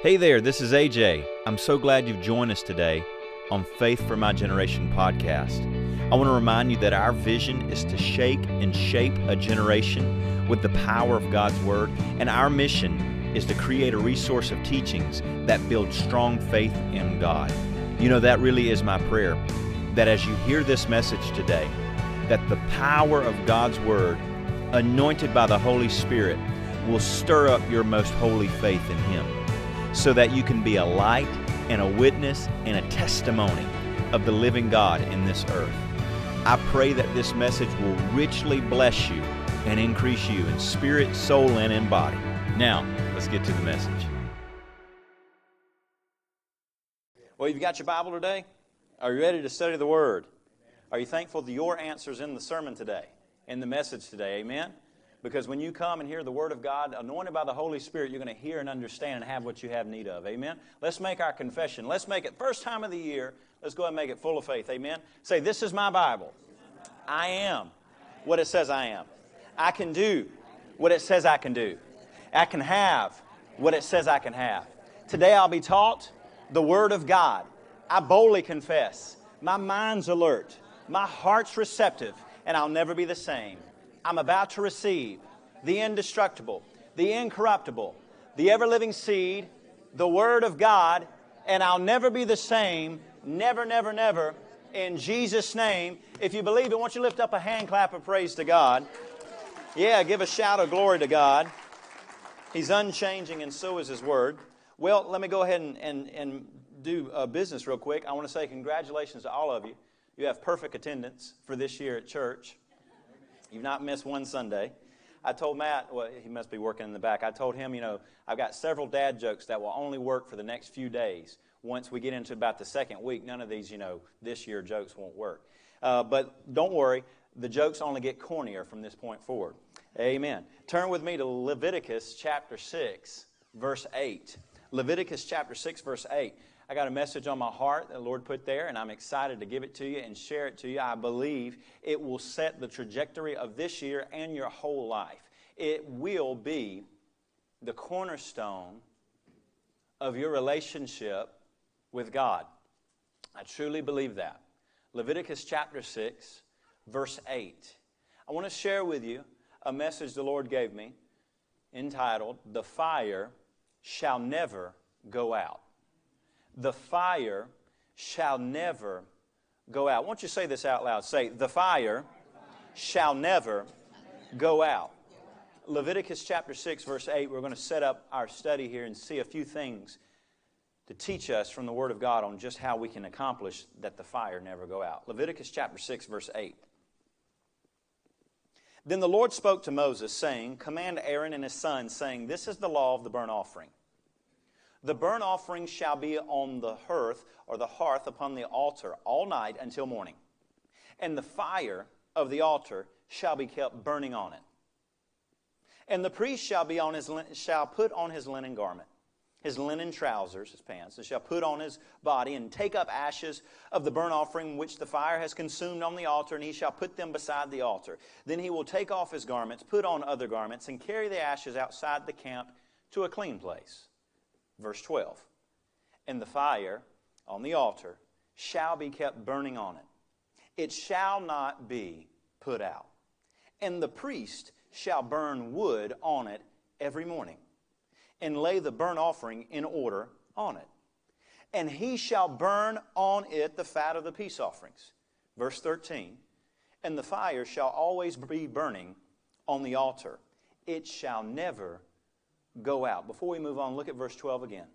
Hey there, this is AJ. I'm so glad you've joined us today on Faith for My Generation podcast. I want to remind you that our vision is to shake and shape a generation with the power of God's Word, and our mission is to create a resource of teachings that build strong faith in God. You know, that really is my prayer that as you hear this message today, that the power of God's Word, anointed by the Holy Spirit, will stir up your most holy faith in Him so that you can be a light and a witness and a testimony of the living God in this earth. I pray that this message will richly bless you and increase you in spirit, soul, and in body. Now, let's get to the message. Well, you've got your Bible today? Are you ready to study the Word? Are you thankful for your answers in the sermon today, in the message today? Amen? Because when you come and hear the Word of God, anointed by the Holy Spirit, you're going to hear and understand and have what you have need of. Amen? Let's make our confession. Let's make it first time of the year. Let's go and make it full of faith. Amen? Say, This is my Bible. I am what it says I am. I can do what it says I can do. I can have what it says I can have. Today I'll be taught the Word of God. I boldly confess. My mind's alert. My heart's receptive. And I'll never be the same. I'm about to receive the indestructible, the incorruptible, the ever living seed, the Word of God, and I'll never be the same, never, never, never, in Jesus' name. If you believe it, won't you lift up a hand clap of praise to God? Yeah, give a shout of glory to God. He's unchanging, and so is His Word. Well, let me go ahead and, and, and do business real quick. I want to say congratulations to all of you. You have perfect attendance for this year at church. You've not missed one Sunday. I told Matt, well, he must be working in the back. I told him, you know, I've got several dad jokes that will only work for the next few days. Once we get into about the second week, none of these, you know, this year jokes won't work. Uh, but don't worry, the jokes only get cornier from this point forward. Amen. Turn with me to Leviticus chapter 6, verse 8. Leviticus chapter 6, verse 8. I got a message on my heart that the Lord put there, and I'm excited to give it to you and share it to you. I believe it will set the trajectory of this year and your whole life. It will be the cornerstone of your relationship with God. I truly believe that. Leviticus chapter 6, verse 8. I want to share with you a message the Lord gave me entitled, The Fire Shall Never Go Out the fire shall never go out. Won't you say this out loud? Say, the fire shall never go out. Leviticus chapter 6, verse 8, we're going to set up our study here and see a few things to teach us from the Word of God on just how we can accomplish that the fire never go out. Leviticus chapter 6, verse 8. Then the Lord spoke to Moses, saying, Command Aaron and his sons, saying, This is the law of the burnt offering. The burnt offering shall be on the hearth or the hearth upon the altar all night until morning. And the fire of the altar shall be kept burning on it. And the priest shall, be on his, shall put on his linen garment, his linen trousers, his pants, and shall put on his body, and take up ashes of the burnt offering which the fire has consumed on the altar, and he shall put them beside the altar. Then he will take off his garments, put on other garments, and carry the ashes outside the camp to a clean place. Verse 12 And the fire on the altar shall be kept burning on it, it shall not be put out. And the priest shall burn wood on it every morning, and lay the burnt offering in order on it. And he shall burn on it the fat of the peace offerings. Verse 13 And the fire shall always be burning on the altar, it shall never go out. Before we move on, look at verse 12 again.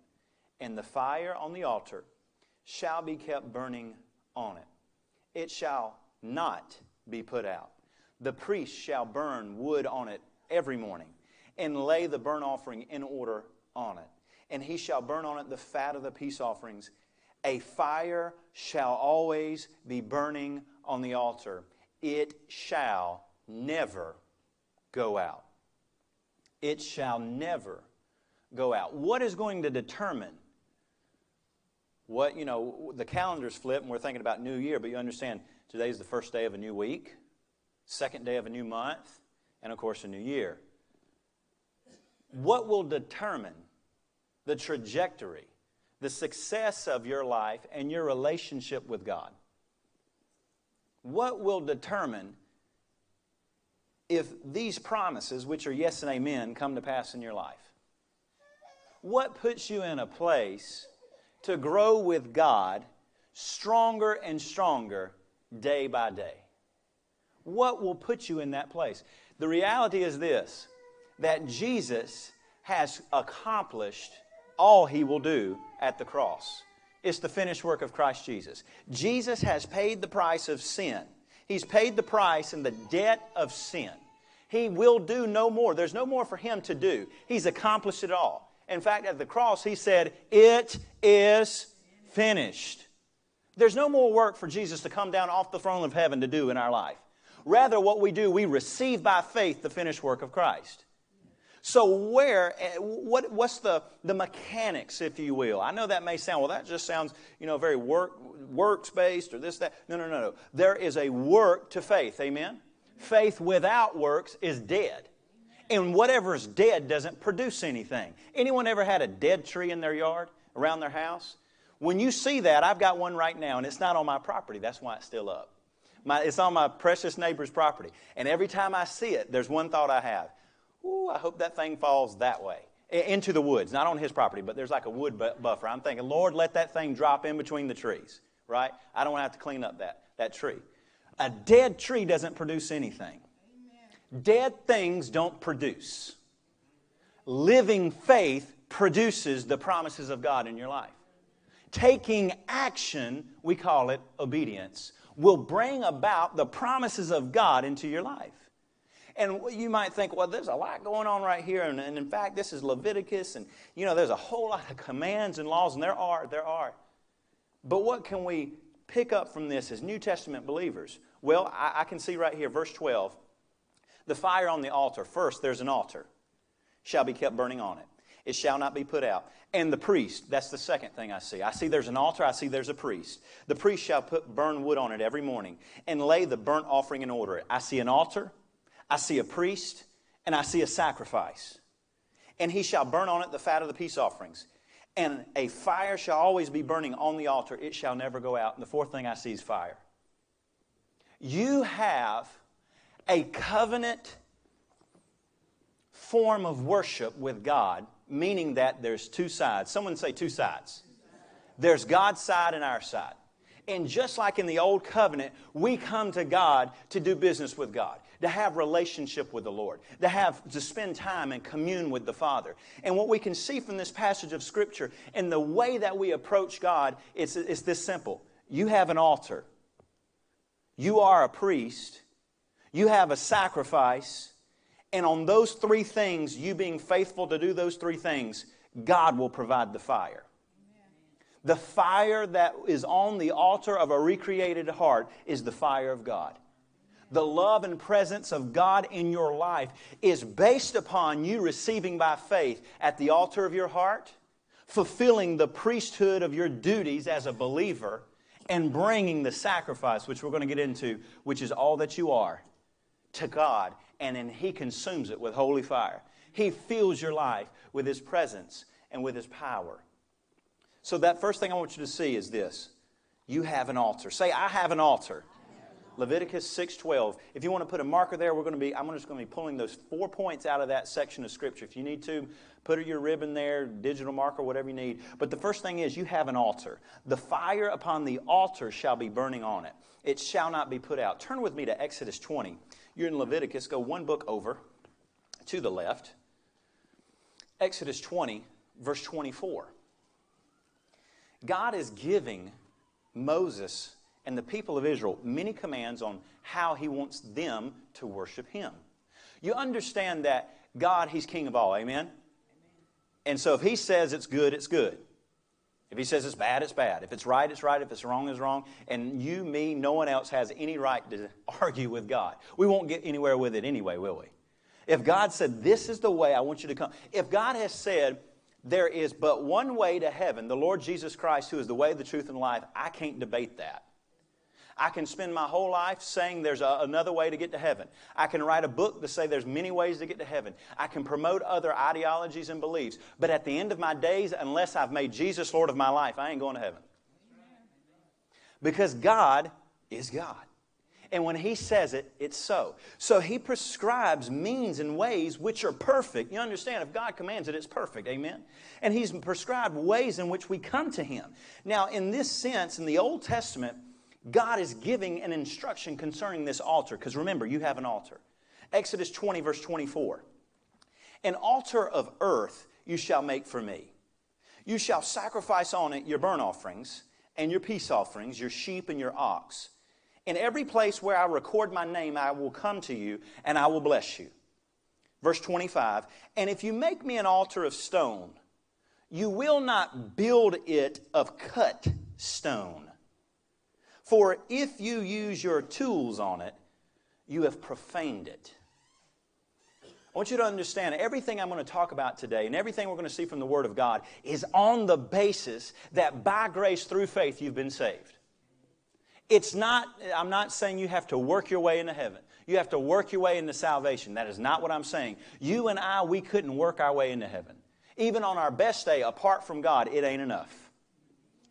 And the fire on the altar shall be kept burning on it, it shall not be put out. The priest shall burn wood on it every morning and lay the burnt offering in order on it. And he shall burn on it the fat of the peace offerings. A fire shall always be burning on the altar. It shall never go out it shall never go out. What is going to determine what, you know, the calendar's flip and we're thinking about New Year, but you understand today's the first day of a new week, second day of a new month, and of course a new year. What will determine the trajectory, the success of your life and your relationship with God? What will determine if these promises, which are yes and amen, come to pass in your life? What puts you in a place to grow with God stronger and stronger day by day? What will put you in that place? The reality is this that Jesus has accomplished all he will do at the cross. It's the finished work of Christ Jesus. Jesus has paid the price of sin. He's paid the price and the debt of sin. He will do no more. There's no more for him to do. He's accomplished it all. In fact, at the cross, he said, It is finished. There's no more work for Jesus to come down off the throne of heaven to do in our life. Rather, what we do, we receive by faith the finished work of Christ. So, where, eh, what, what's the, the mechanics, if you will? I know that may sound, well, that just sounds, you know, very work, works based or this, that. No, no, no, no. There is a work to faith. Amen? Faith without works is dead. And whatever is dead doesn't produce anything. Anyone ever had a dead tree in their yard, around their house? When you see that, I've got one right now, and it's not on my property. That's why it's still up. My, it's on my precious neighbor's property. And every time I see it, there's one thought I have. Ooh, I hope that thing falls that way into the woods, not on his property, but there's like a wood buffer. I'm thinking, Lord, let that thing drop in between the trees, right? I don't have to clean up that, that tree. A dead tree doesn't produce anything. Dead things don't produce. Living faith produces the promises of God in your life. Taking action, we call it obedience, will bring about the promises of God into your life. And you might think, well, there's a lot going on right here. And, and, in fact, this is Leviticus. And, you know, there's a whole lot of commands and laws. And there are, there are. But what can we pick up from this as New Testament believers? Well, I, I can see right here, verse 12. The fire on the altar. First, there's an altar, shall be kept burning on it. It shall not be put out. And the priest, that's the second thing I see. I see there's an altar, I see there's a priest. The priest shall put burn wood on it every morning and lay the burnt offering in order. I see an altar, I see a priest, and I see a sacrifice. And he shall burn on it the fat of the peace offerings. And a fire shall always be burning on the altar, it shall never go out. And the fourth thing I see is fire. You have a covenant form of worship with God, meaning that there's two sides. Someone say two sides. There's God's side and our side. And just like in the old covenant, we come to God to do business with God to have relationship with the Lord, to have to spend time and commune with the Father. And what we can see from this passage of Scripture and the way that we approach God, it's, it's this simple. You have an altar. You are a priest. You have a sacrifice. And on those three things, you being faithful to do those three things, God will provide the fire. The fire that is on the altar of a recreated heart is the fire of God the love and presence of God in your life is based upon you receiving by faith at the altar of your heart, fulfilling the priesthood of your duties as a believer, and bringing the sacrifice, which we're going to get into, which is all that you are, to God, and then He consumes it with holy fire. He fills your life with His presence and with His power. So, that first thing I want you to see is this you have an altar. Say, I have an altar. Leviticus 6:12. If you want to put a marker there, we're going to be I'm just going to be pulling those four points out of that section of scripture. If you need to, put your ribbon there, digital marker, whatever you need. But the first thing is you have an altar. The fire upon the altar shall be burning on it. It shall not be put out. Turn with me to Exodus 20. You're in Leviticus, go one book over to the left. Exodus 20, verse 24. God is giving Moses and the people of Israel many commands on how he wants them to worship him. You understand that God, he's king of all, amen? And so if he says it's good, it's good. If he says it's bad, it's bad. If it's right, it's right. If it's wrong, it's wrong. And you, me, no one else has any right to argue with God. We won't get anywhere with it anyway, will we? If God said, This is the way I want you to come, if God has said, There is but one way to heaven, the Lord Jesus Christ, who is the way, the truth, and life, I can't debate that. I can spend my whole life saying there's a, another way to get to heaven. I can write a book to say there's many ways to get to heaven. I can promote other ideologies and beliefs. But at the end of my days, unless I've made Jesus Lord of my life, I ain't going to heaven. Because God is God. And when He says it, it's so. So He prescribes means and ways which are perfect. You understand, if God commands it, it's perfect. Amen? And He's prescribed ways in which we come to Him. Now, in this sense, in the Old Testament, God is giving an instruction concerning this altar. Because remember, you have an altar. Exodus 20, verse 24. An altar of earth you shall make for me. You shall sacrifice on it your burnt offerings and your peace offerings, your sheep and your ox. In every place where I record my name, I will come to you and I will bless you. Verse 25 And if you make me an altar of stone, you will not build it of cut stone. For if you use your tools on it, you have profaned it. I want you to understand everything I'm going to talk about today and everything we're going to see from the Word of God is on the basis that by grace through faith you've been saved. It's not, I'm not saying you have to work your way into heaven. You have to work your way into salvation. That is not what I'm saying. You and I, we couldn't work our way into heaven. Even on our best day, apart from God, it ain't enough.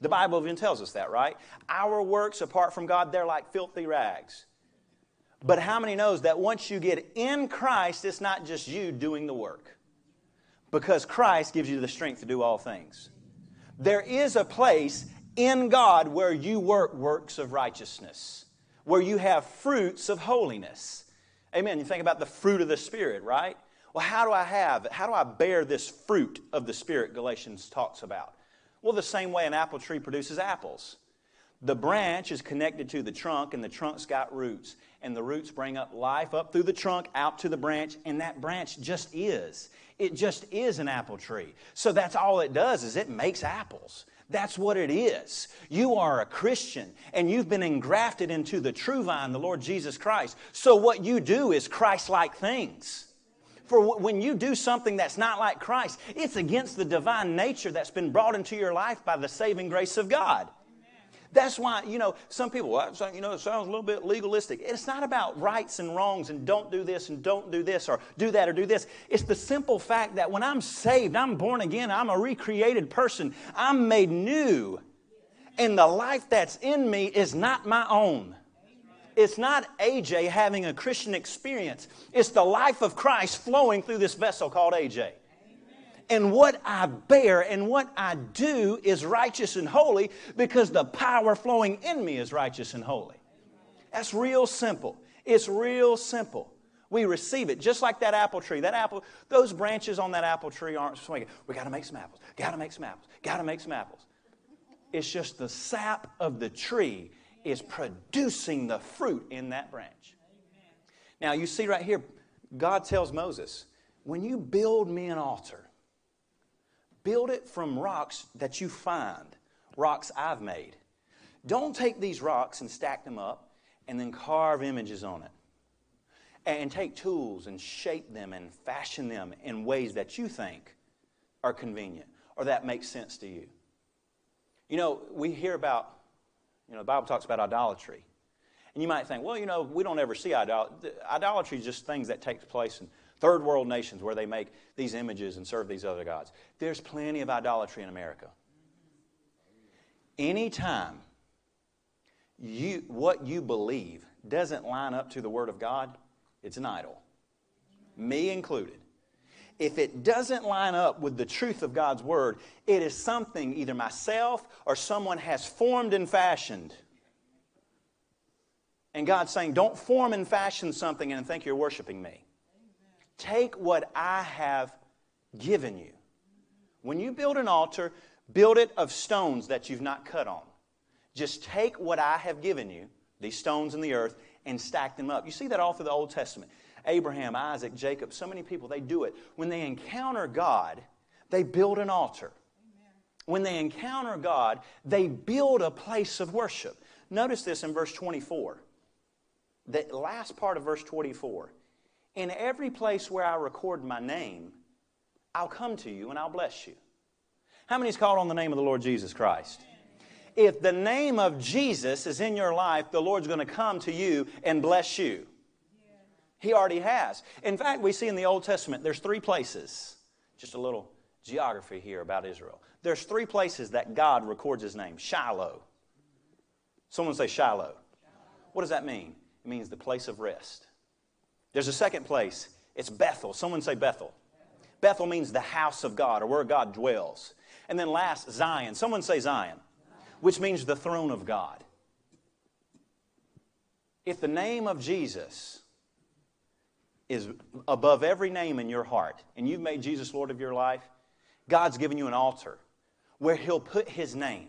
The Bible even tells us that, right? Our works apart from God, they're like filthy rags. But how many knows that once you get in Christ, it's not just you doing the work? Because Christ gives you the strength to do all things. There is a place in God where you work works of righteousness, where you have fruits of holiness. Amen. You think about the fruit of the Spirit, right? Well, how do I have, how do I bear this fruit of the Spirit Galatians talks about? Well, the same way an apple tree produces apples. The branch is connected to the trunk, and the trunk's got roots. And the roots bring up life up through the trunk, out to the branch, and that branch just is. It just is an apple tree. So that's all it does is it makes apples. That's what it is. You are a Christian and you've been engrafted into the true vine, the Lord Jesus Christ. So what you do is Christ like things. For when you do something that's not like Christ, it's against the divine nature that's been brought into your life by the saving grace of God. That's why, you know, some people, well, you know, it sounds a little bit legalistic. It's not about rights and wrongs and don't do this and don't do this or do that or do this. It's the simple fact that when I'm saved, I'm born again, I'm a recreated person, I'm made new. And the life that's in me is not my own. It's not AJ having a Christian experience. It's the life of Christ flowing through this vessel called AJ. And what I bear and what I do is righteous and holy because the power flowing in me is righteous and holy. That's real simple. It's real simple. We receive it just like that apple tree. That apple, those branches on that apple tree aren't swinging. We got to make some apples. Got to make some apples. Got to make some apples. It's just the sap of the tree is producing the fruit in that branch. Now, you see right here, God tells Moses, when you build me an altar, build it from rocks that you find, rocks I've made. Don't take these rocks and stack them up and then carve images on it. And take tools and shape them and fashion them in ways that you think are convenient or that make sense to you. You know, we hear about you know, the Bible talks about idolatry. And you might think, well, you know, we don't ever see idolatry. Idolatry is just things that take place in third world nations where they make these images and serve these other gods. There's plenty of idolatry in America. Anytime you, what you believe doesn't line up to the Word of God, it's an idol. Me included. If it doesn't line up with the truth of God's Word, it is something either myself or someone has formed and fashioned. And God's saying, don't form and fashion something and think you're worshiping me. Take what I have given you. When you build an altar, build it of stones that you've not cut on. Just take what I have given you, these stones in the earth, and stack them up. You see that all through the Old Testament. Abraham, Isaac, Jacob, so many people, they do it. When they encounter God, they build an altar. When they encounter God, they build a place of worship. Notice this in verse 24. The last part of verse 24. In every place where I record my name, I'll come to you and I'll bless you. How many's called on the name of the Lord Jesus Christ? If the name of Jesus is in your life, the Lord's going to come to you and bless you. He already has. In fact, we see in the Old Testament, there's three places. Just a little geography here about Israel. There's three places that God records his name Shiloh. Someone say Shiloh. What does that mean? It means the place of rest. There's a second place. It's Bethel. Someone say Bethel. Bethel means the house of God or where God dwells. And then last, Zion. Someone say Zion, which means the throne of God. If the name of Jesus is above every name in your heart and you've made Jesus Lord of your life, God's given you an altar where He'll put His name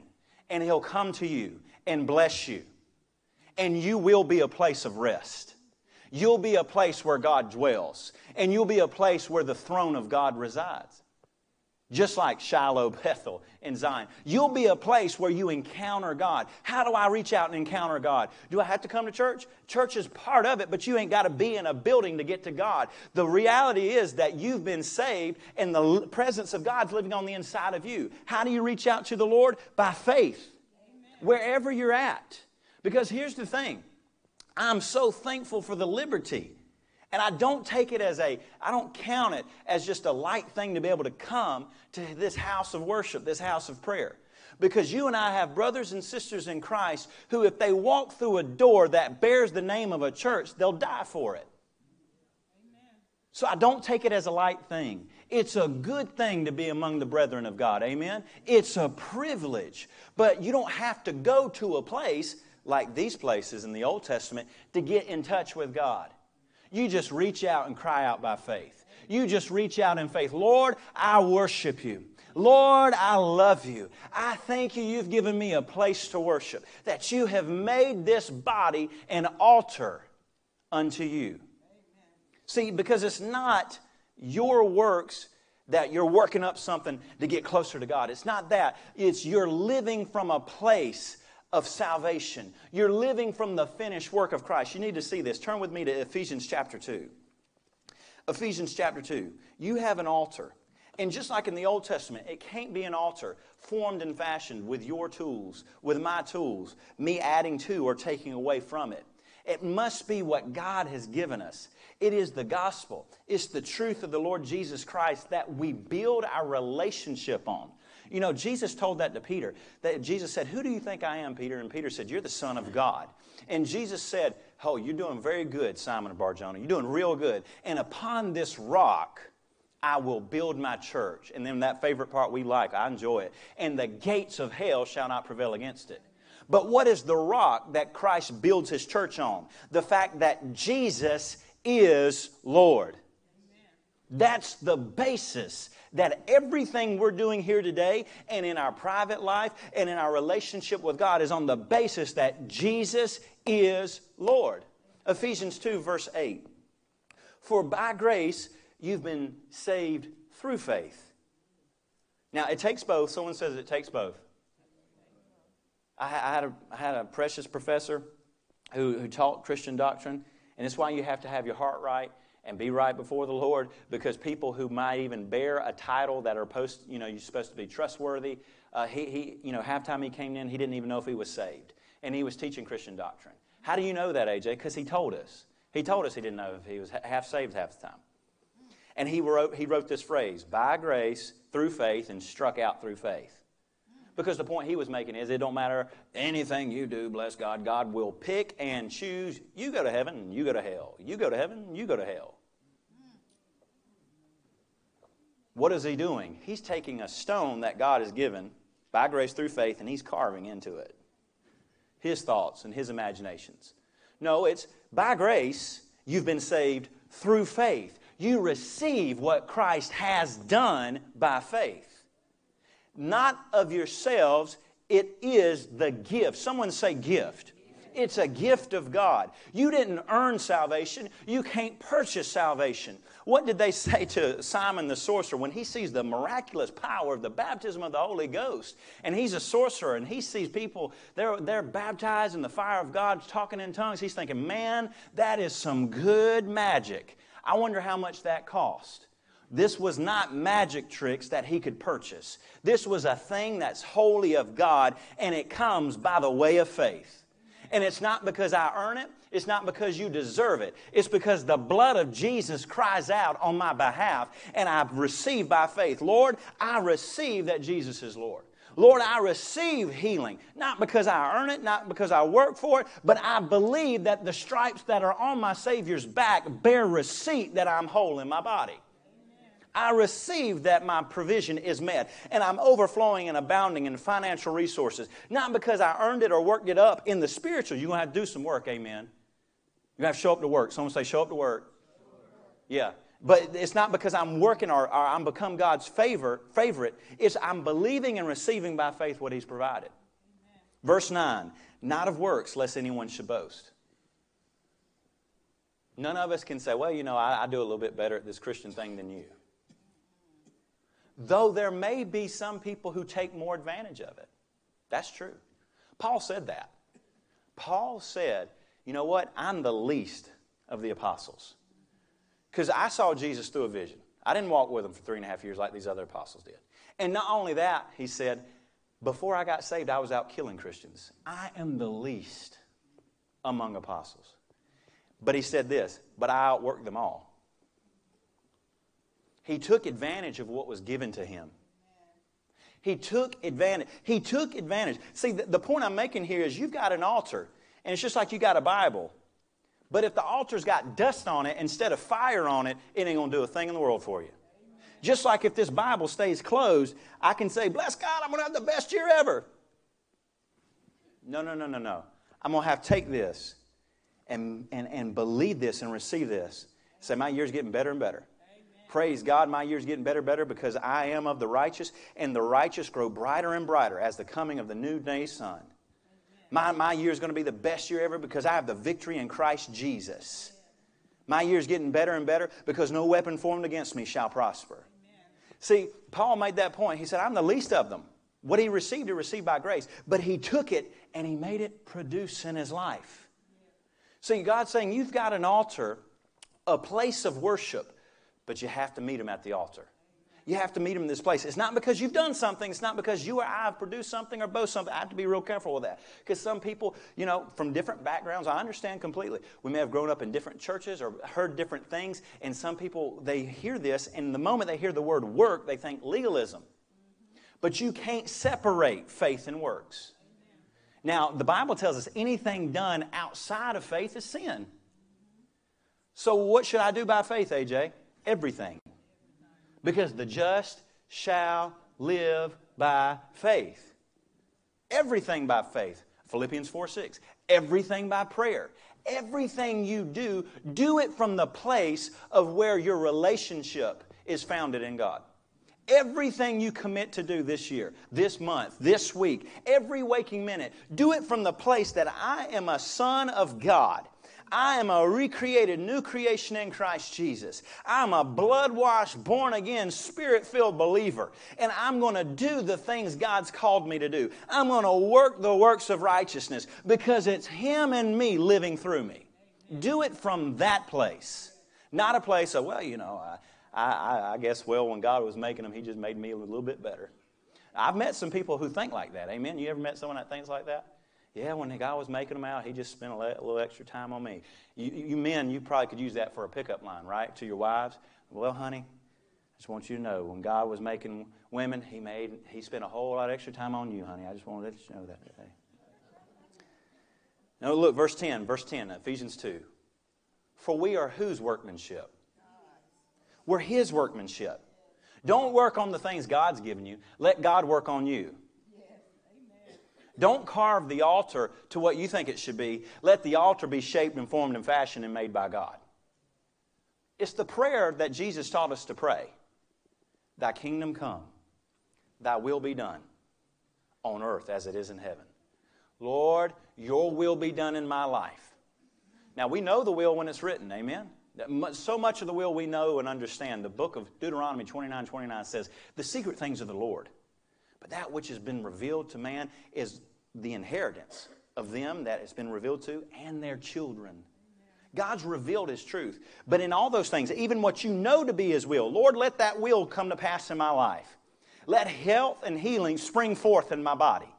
and He'll come to you and bless you. And you will be a place of rest. You'll be a place where God dwells. And you'll be a place where the throne of God resides. Just like Shiloh, Bethel, and Zion. You'll be a place where you encounter God. How do I reach out and encounter God? Do I have to come to church? Church is part of it, but you ain't got to be in a building to get to God. The reality is that you've been saved and the presence of God's living on the inside of you. How do you reach out to the Lord? By faith. Amen. Wherever you're at. Because here's the thing I'm so thankful for the liberty. And I don't take it as a, I don't count it as just a light thing to be able to come to this house of worship, this house of prayer. Because you and I have brothers and sisters in Christ who, if they walk through a door that bears the name of a church, they'll die for it. Amen. So I don't take it as a light thing. It's a good thing to be among the brethren of God. Amen? It's a privilege. But you don't have to go to a place like these places in the Old Testament to get in touch with God. You just reach out and cry out by faith. You just reach out in faith. Lord, I worship you. Lord, I love you. I thank you you've given me a place to worship, that you have made this body an altar unto you. See, because it's not your works that you're working up something to get closer to God. It's not that. It's you're living from a place of salvation. You're living from the finished work of Christ. You need to see this. Turn with me to Ephesians chapter 2. Ephesians chapter 2. You have an altar. And just like in the Old Testament, it can't be an altar formed and fashioned with your tools, with my tools, me adding to or taking away from it. It must be what God has given us. It is the gospel. It's the truth of the Lord Jesus Christ that we build our relationship on. You know, Jesus told that to Peter. That Jesus said, Who do you think I am, Peter? And Peter said, You're the Son of God. And Jesus said, Oh, you're doing very good, Simon of Barjona. You're doing real good. And upon this rock, I will build my church. And then that favorite part we like, I enjoy it. And the gates of hell shall not prevail against it. But what is the rock that Christ builds his church on? The fact that Jesus is Lord. That's the basis that everything we're doing here today and in our private life and in our relationship with God is on the basis that Jesus is Lord. Ephesians 2, verse 8. For by grace you've been saved through faith. Now, it takes both. Someone says it takes both. I, had, a, I had a precious professor who, who taught Christian doctrine, and it's why you have to have your heart right and be right before the Lord because people who might even bear a title that are post, you know, you're supposed to be trustworthy. Uh, he, he, you know, halftime he came in, he didn't even know if he was saved. And he was teaching Christian doctrine. How do you know that, AJ? Because he told us. He told us he didn't know if he was half saved half the time. And he wrote, he wrote this phrase, by grace, through faith, and struck out through faith. Because the point he was making is it don't matter anything you do, bless God, God will pick and choose. You go to heaven you go to hell. You go to heaven you go to hell. What is he doing? He's taking a stone that God has given by grace through faith and he's carving into it his thoughts and his imaginations. No, it's by grace you've been saved through faith. You receive what Christ has done by faith not of yourselves. It is the gift. Someone say gift. It's a gift of God. You didn't earn salvation. You can't purchase salvation. What did they say to Simon the sorcerer when he sees the miraculous power of the baptism of the Holy Ghost? And he's a sorcerer and he sees people, they're, they're baptized in the fire of God, talking in tongues. He's thinking, man, that is some good magic. I wonder how much that cost. This was not magic tricks that he could purchase. This was a thing that's wholly of God, and it comes by the way of faith. And it's not because I earn it, it's not because you deserve it. It's because the blood of Jesus cries out on my behalf, and I receive by faith. Lord, I receive that Jesus is Lord. Lord, I receive healing, not because I earn it, not because I work for it, but I believe that the stripes that are on my Savior's back bear receipt that I'm whole in my body. I receive that my provision is met and I'm overflowing and abounding in financial resources, not because I earned it or worked it up. In the spiritual, you're going to have to do some work, amen. You have to show up to work. Someone say, show up to work. Yeah. But it's not because I'm working or, or I'm become God's favor, favorite. It's I'm believing and receiving by faith what He's provided. Amen. Verse 9, not of works, lest anyone should boast. None of us can say, well, you know, I, I do a little bit better at this Christian thing than you. Though there may be some people who take more advantage of it. That's true. Paul said that. Paul said, you know what? I'm the least of the apostles. Because I saw Jesus through a vision. I didn't walk with him for three and a half years like these other apostles did. And not only that, he said, before I got saved, I was out killing Christians. I am the least among apostles. But he said this, but I outworked them all. He took advantage of what was given to him. He took advantage. He took advantage. See, the, the point I'm making here is you've got an altar, and it's just like you got a Bible. But if the altar's got dust on it instead of fire on it, it ain't going to do a thing in the world for you. Just like if this Bible stays closed, I can say, Bless God, I'm going to have the best year ever. No, no, no, no, no. I'm going to have to take this and, and, and believe this and receive this. Say, My year's getting better and better. Praise God, my year's getting better better because I am of the righteous, and the righteous grow brighter and brighter as the coming of the new day sun. My, my year is going to be the best year ever because I have the victory in Christ Jesus. My year is getting better and better because no weapon formed against me shall prosper. See, Paul made that point. He said, I'm the least of them. What he received, he received by grace. But he took it and he made it produce in his life. See, God's saying, You've got an altar, a place of worship, but you have to meet him at the altar you have to meet him in this place. It's not because you've done something. It's not because you or I have produced something or both something. I have to be real careful with that. Because some people, you know, from different backgrounds, I understand completely. We may have grown up in different churches or heard different things. And some people, they hear this, and the moment they hear the word work, they think legalism. But you can't separate faith and works. Now, the Bible tells us anything done outside of faith is sin. So, what should I do by faith, AJ? Everything. Because the just shall live by faith. Everything by faith. Philippians 4 6. Everything by prayer. Everything you do, do it from the place of where your relationship is founded in God. Everything you commit to do this year, this month, this week, every waking minute, do it from the place that I am a son of God I am a recreated new creation in Christ Jesus. I'm a blood washed, born again, spirit filled believer. And I'm going to do the things God's called me to do. I'm going to work the works of righteousness because it's Him and me living through me. Do it from that place, not a place of, well, you know, I, I, I guess, well, when God was making them, He just made me a little bit better. I've met some people who think like that. Amen. You ever met someone that thinks like that? Yeah, when the guy was making them out, he just spent a little extra time on me. You, you men, you probably could use that for a pickup line, right? To your wives. Well, honey, I just want you to know when God was making women, he made he spent a whole lot of extra time on you, honey. I just want to let you know that today. Now look, verse 10, verse 10, Ephesians 2. For we are whose workmanship? We're his workmanship. Don't work on the things God's given you. Let God work on you. Don't carve the altar to what you think it should be. Let the altar be shaped and formed and fashioned and made by God. It's the prayer that Jesus taught us to pray Thy kingdom come, Thy will be done on earth as it is in heaven. Lord, your will be done in my life. Now, we know the will when it's written, amen? So much of the will we know and understand. The book of Deuteronomy 29 29 says, The secret things of the Lord but that which has been revealed to man is the inheritance of them that it's been revealed to and their children. God's revealed His truth. But in all those things, even what you know to be His will, Lord, let that will come to pass in my life. Let health and healing spring forth in my body.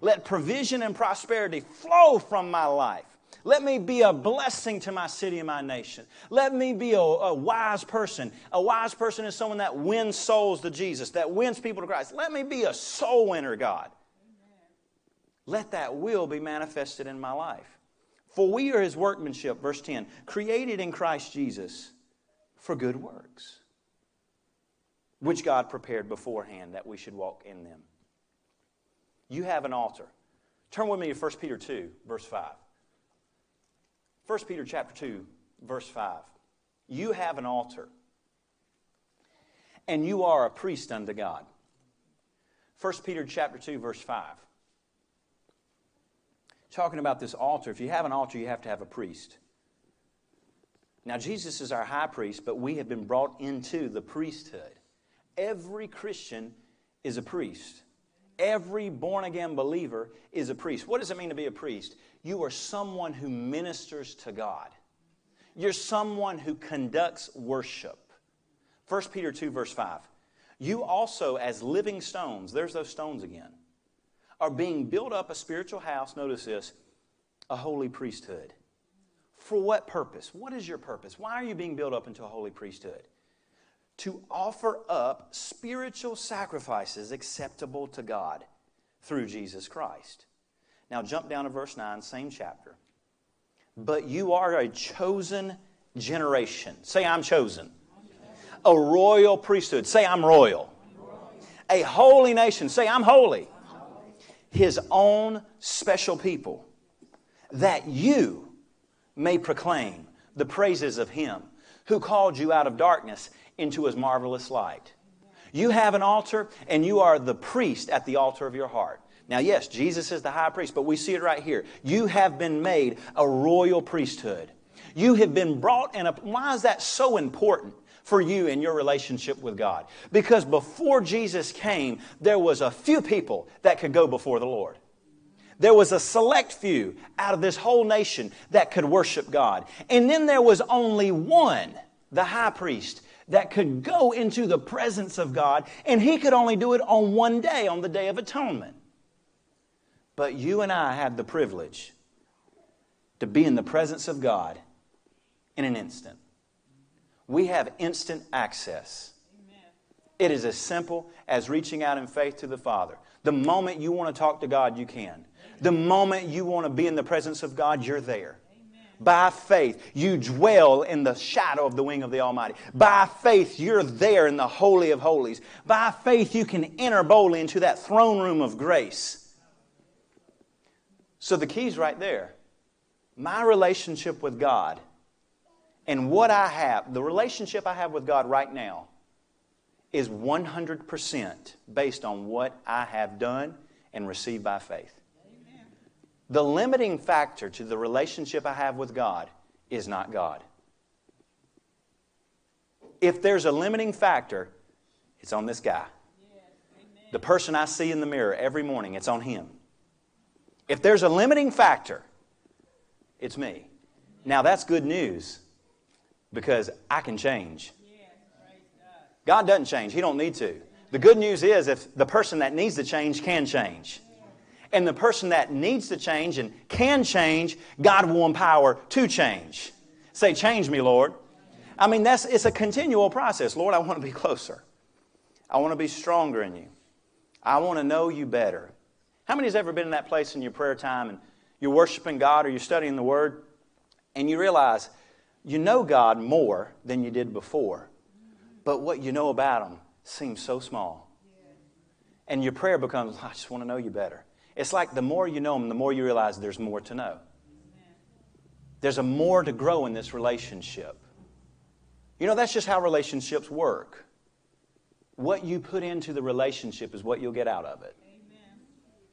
Let provision and prosperity flow from my life. Let me be a blessing to my city and my nation. Let me be a, a, wise person. A wise person is someone that wins souls to Jesus, that wins people to Christ. Let me be a soul winner, God. Let that will be manifested in my life. For we are his workmanship, verse 10, created in Christ Jesus for good works, which God prepared beforehand that we should walk in them. You have an altar. Turn with me to 1 Peter 2, verse 5. 1 Peter chapter 2, verse 5. You have an altar, and you are a priest unto God. 1 Peter chapter 2, verse 5. Talking about this altar, if you have an altar, you have to have a priest. Now, Jesus is our high priest, but we have been brought into the priesthood. Every Christian is a priest. Every born again believer is a priest. What does it mean to be a priest? You are someone who ministers to God. You're someone who conducts worship. 1 Peter 2, verse 5. You also, as living stones, there's those stones again, are being built up a spiritual house. Notice this a holy priesthood. For what purpose? What is your purpose? Why are you being built up into a holy priesthood? To offer up spiritual sacrifices acceptable to God through Jesus Christ. Now, jump down to verse 9, same chapter. But you are a chosen generation. Say, I'm chosen. A royal priesthood. Say, I'm royal. A holy nation. Say, I'm holy. His own special people. That you may proclaim the praises of Him who called you out of darkness into his marvelous light. You have an altar, and you are the priest at the altar of your heart. Now, yes, Jesus is the high priest, but we see it right here. You have been made a royal priesthood. You have been brought in a. Why is that so important? for you in your relationship with God. Because before Jesus came, there was a few people that could go before the Lord. There was a select few out of this whole nation that could worship God. And then there was only one, the high priest, that could go into the presence of God, and he could only do it on one day, on the Day of Atonement. But you and I have the privilege to be in the presence of God in an instant. We have instant access. It is as simple as reaching out in faith to the Father. The moment you want to talk to God, you can. The moment you want to be in the presence of God, you're there. By faith, you dwell in the shadow of the wing of the Almighty. By faith, you're there in the Holy of Holies. By faith, you can enter boldly into that throne room of grace. So the key's right there. My relationship with God and what I have, the relationship I have with God right now, is 100% based on what I have done and received by faith. The limiting factor to the relationship I have with God is not God. If there's a limiting factor, it's on this guy. The person I see in the mirror every morning, it's on him. If there's a limiting factor, it's me. Now that's good news because I can change. God doesn't change, He don't need to. The good news is if the person that needs to change can change and the person that needs to change and can change, God will empower to change. Say, change me, Lord. I mean, that's, it's a continual process. Lord, I want to be closer. I want to be stronger in you. I want to know you better. How many has ever been in that place in your prayer time and you're worshiping God or you're studying the Word and you realize you know God more than you did before, but what you know about Him seems so small. And your prayer becomes, I just want to know you better. It's like the more you know Him, the more you realize there's more to know. There's a more to grow in this relationship. You know, that's just how relationships work. What you put into the relationship is what you'll get out of it.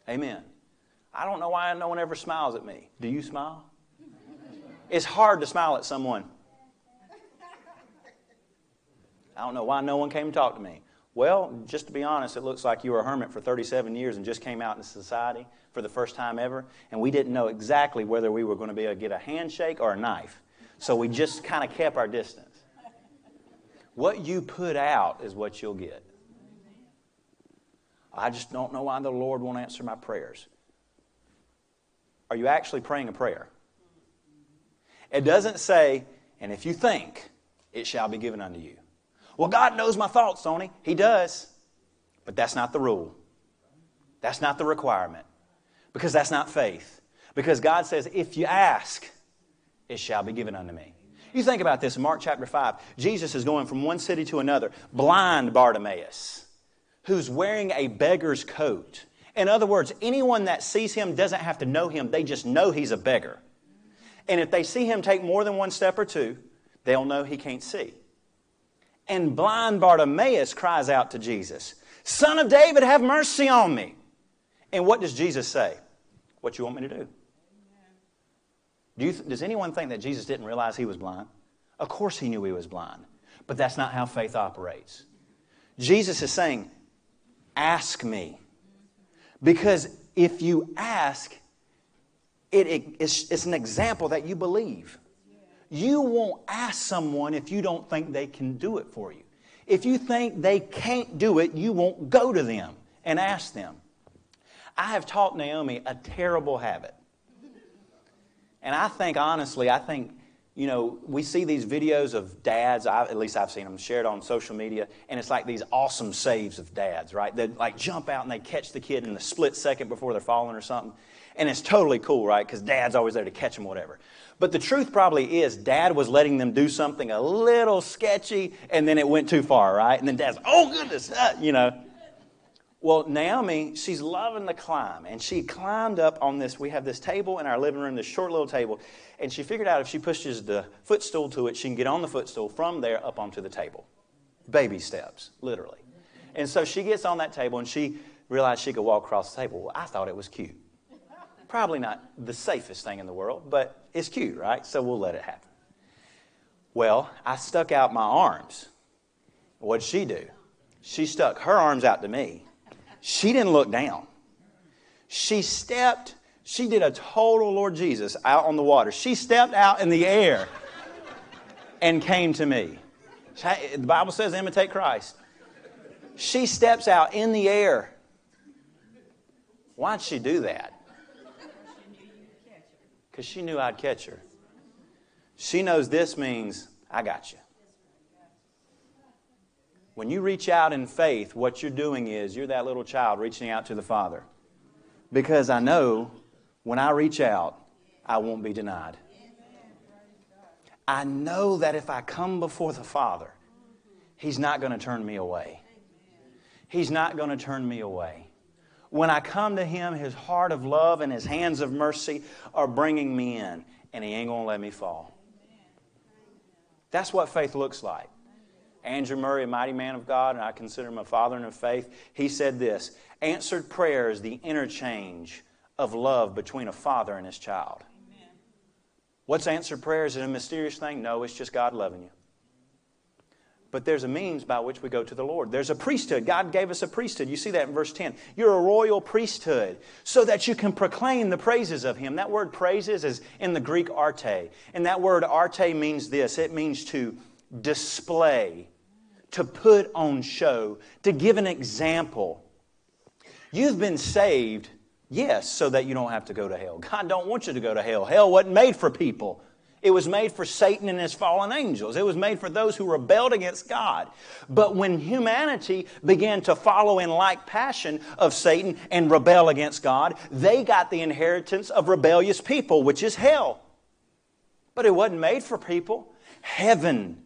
Amen. Amen. I don't know why no one ever smiles at me. Do you smile? It's hard to smile at someone. I don't know why no one came to talk to me. Well, just to be honest, it looks like you were a hermit for 37 years and just came out into society for the first time ever, and we didn't know exactly whether we were going to be able to get a handshake or a knife. So we just kind of kept our distance. What you put out is what you'll get. I just don't know why the Lord won't answer my prayers. Are you actually praying a prayer? It doesn't say, and if you think, it shall be given unto you. Well, God knows my thoughts, Tony. He does. But that's not the rule. That's not the requirement. Because that's not faith. Because God says, if you ask, it shall be given unto me. You think about this in Mark chapter 5. Jesus is going from one city to another. Blind Bartimaeus, who's wearing a beggar's coat. In other words, anyone that sees him doesn't have to know him, they just know he's a beggar. And if they see him take more than one step or two, they'll know he can't see. And blind Bartimaeus cries out to Jesus, Son of David, have mercy on me. And what does Jesus say? What you want me to do? do th- does anyone think that Jesus didn't realize he was blind? Of course he knew he was blind. But that's not how faith operates. Jesus is saying, Ask me. Because if you ask, it, it, it's, it's an example that you believe. You won't ask someone if you don't think they can do it for you. If you think they can't do it, you won't go to them and ask them. I have taught Naomi a terrible habit. And I think, honestly, I think, you know, we see these videos of dads, I, at least I've seen them shared on social media, and it's like these awesome saves of dads, right? They like jump out and they catch the kid in the split second before they're falling or something. And it's totally cool, right? Because dad's always there to catch them, whatever. But the truth probably is dad was letting them do something a little sketchy, and then it went too far, right? And then dad's, oh goodness, uh, you know. Well, Naomi, she's loving the climb, and she climbed up on this. We have this table in our living room, this short little table, and she figured out if she pushes the footstool to it, she can get on the footstool from there up onto the table. Baby steps, literally. And so she gets on that table, and she realized she could walk across the table. Well, I thought it was cute. Probably not the safest thing in the world, but it's cute, right? So we'll let it happen. Well, I stuck out my arms. What'd she do? She stuck her arms out to me. She didn't look down. She stepped, she did a total Lord Jesus out on the water. She stepped out in the air and came to me. The Bible says imitate Christ. She steps out in the air. Why'd she do that? Because she knew I'd catch her. She knows this means, I got you. When you reach out in faith, what you're doing is you're that little child reaching out to the Father. Because I know when I reach out, I won't be denied. I know that if I come before the Father, He's not going to turn me away. He's not going to turn me away. When I come to Him, His heart of love and His hands of mercy are bringing me in, and He ain't going to let me fall. That's what faith looks like. Andrew Murray, a mighty man of God, and I consider him a father in faith, he said this Answered prayer is the interchange of love between a father and his child. Amen. What's answered prayer? Is it a mysterious thing? No, it's just God loving you but there's a means by which we go to the Lord. There's a priesthood. God gave us a priesthood. You see that in verse 10. You're a royal priesthood so that you can proclaim the praises of Him. That word praises is in the Greek arte. And that word arte means this it means to display, to put on show, to give an example. You've been saved, yes, so that you don't have to go to hell. God don't want you to go to hell. Hell wasn't made for people. It was made for Satan and his fallen angels. It was made for those who rebelled against God. But when humanity began to follow in like passion of Satan and rebel against God, they got the inheritance of rebellious people, which is hell. But it wasn't made for people. Heaven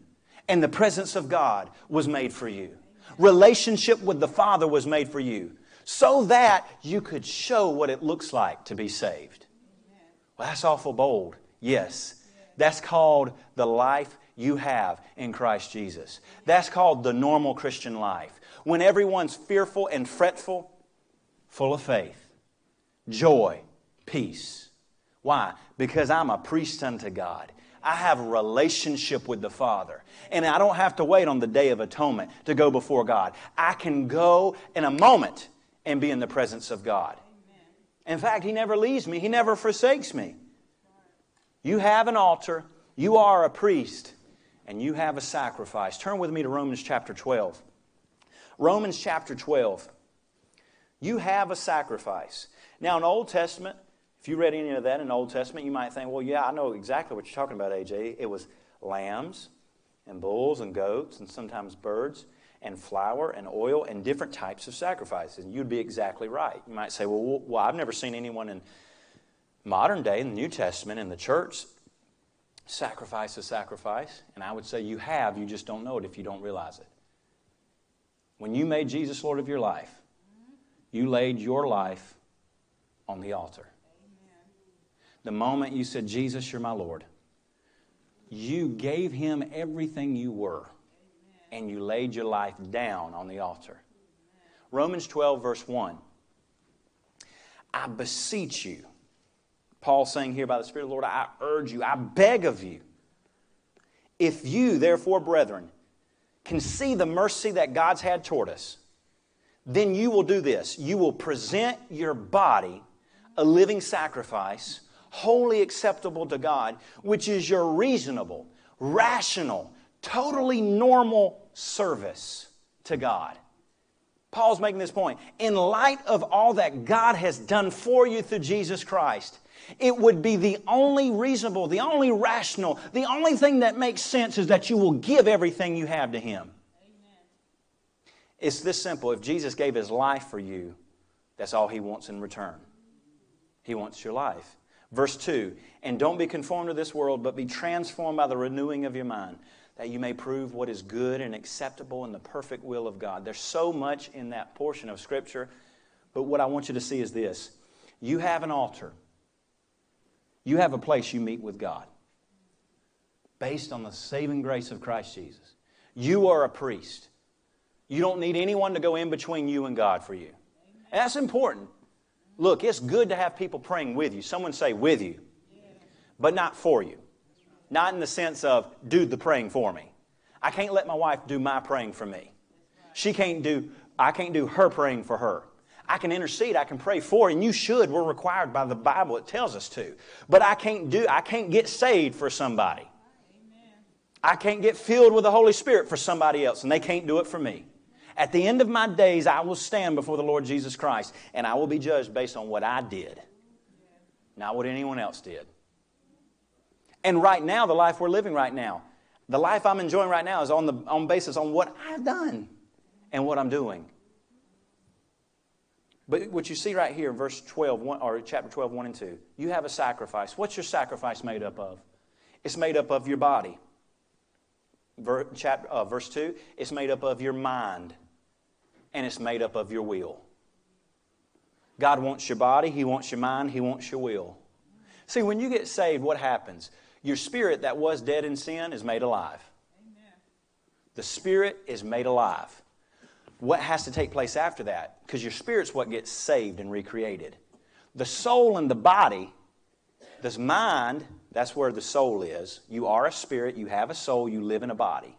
and the presence of God was made for you. Relationship with the Father was made for you so that you could show what it looks like to be saved. Well, that's awful bold. Yes, that's called the life you have in Christ Jesus. That's called the normal Christian life. When everyone's fearful and fretful, full of faith, joy, peace. Why? Because I'm a priest unto God. I have a relationship with the Father. And I don't have to wait on the day of atonement to go before God. I can go in a moment and be in the presence of God. In fact, He never leaves me, He never forsakes me. You have an altar. You are a priest and you have a sacrifice. Turn with me to Romans chapter 12. Romans chapter 12. You have a sacrifice. Now, in Old Testament, if you read any of that in Old Testament, you might think, well, yeah, I know exactly what you're talking about, AJ. It was lambs and bulls and goats and sometimes birds and flour and oil and different types of sacrifices. And you'd be exactly right. You might say, well, well, I've never seen anyone in modern day, in the New Testament, in the church, sacrifice is sacrifice. And I would say you have, you just don't know it if you don't realize it. When you made Jesus Lord of your life, you laid your life on the altar. The moment you said, Jesus, you're my Lord, you gave him everything you were and you laid your life down on the altar. Romans 12, verse 1. I beseech you. Paul saying here by the Spirit of the Lord, I urge you, I beg of you. If you, therefore, brethren, can see the mercy that God's had toward us, then you will do this. You will present your body a living sacrifice, wholly acceptable to God, which is your reasonable, rational, totally normal service to God. Paul's making this point. In light of all that God has done for you through Jesus Christ, it would be the only reasonable, the only rational, the only thing that makes sense is that you will give everything you have to Him. Amen. It's this simple. If Jesus gave His life for you, that's all He wants in return. He wants your life. Verse 2 And don't be conformed to this world, but be transformed by the renewing of your mind, that you may prove what is good and acceptable in the perfect will of God. There's so much in that portion of Scripture, but what I want you to see is this you have an altar, you have a place you meet with God based on the saving grace of Christ Jesus. You are a priest. You don't need anyone to go in between you and God for you. And that's important. Look, it's good to have people praying with you. Someone say with you, but not for you. Not in the sense of do the praying for me. I can't let my wife do my praying for me. She can't do, I can't do her praying for her. I can intercede, I can pray for, and you should. We're required by the Bible, it tells us to. But I can't do, I can't get saved for somebody. I can't get filled with the Holy Spirit for somebody else, and they can't do it for me. At the end of my days, I will stand before the Lord Jesus Christ, and I will be judged based on what I did, not what anyone else did. And right now, the life we're living right now, the life I'm enjoying right now is on the on basis on what I've done and what I'm doing. But what you see right here, verse 12, one, or chapter 12, 1 and 2, you have a sacrifice. What's your sacrifice made up of? It's made up of your body. Ver, chapter, uh, verse 2, it's made up of your mind and it's made up of your will. God wants your body, He wants your mind, He wants your will. See, when you get saved, what happens? Your spirit that was dead in sin is made alive. Amen. The spirit is made alive. What has to take place after that? Because your spirit's what gets saved and recreated. The soul and the body, this mind, that's where the soul is. You are a spirit, you have a soul, you live in a body.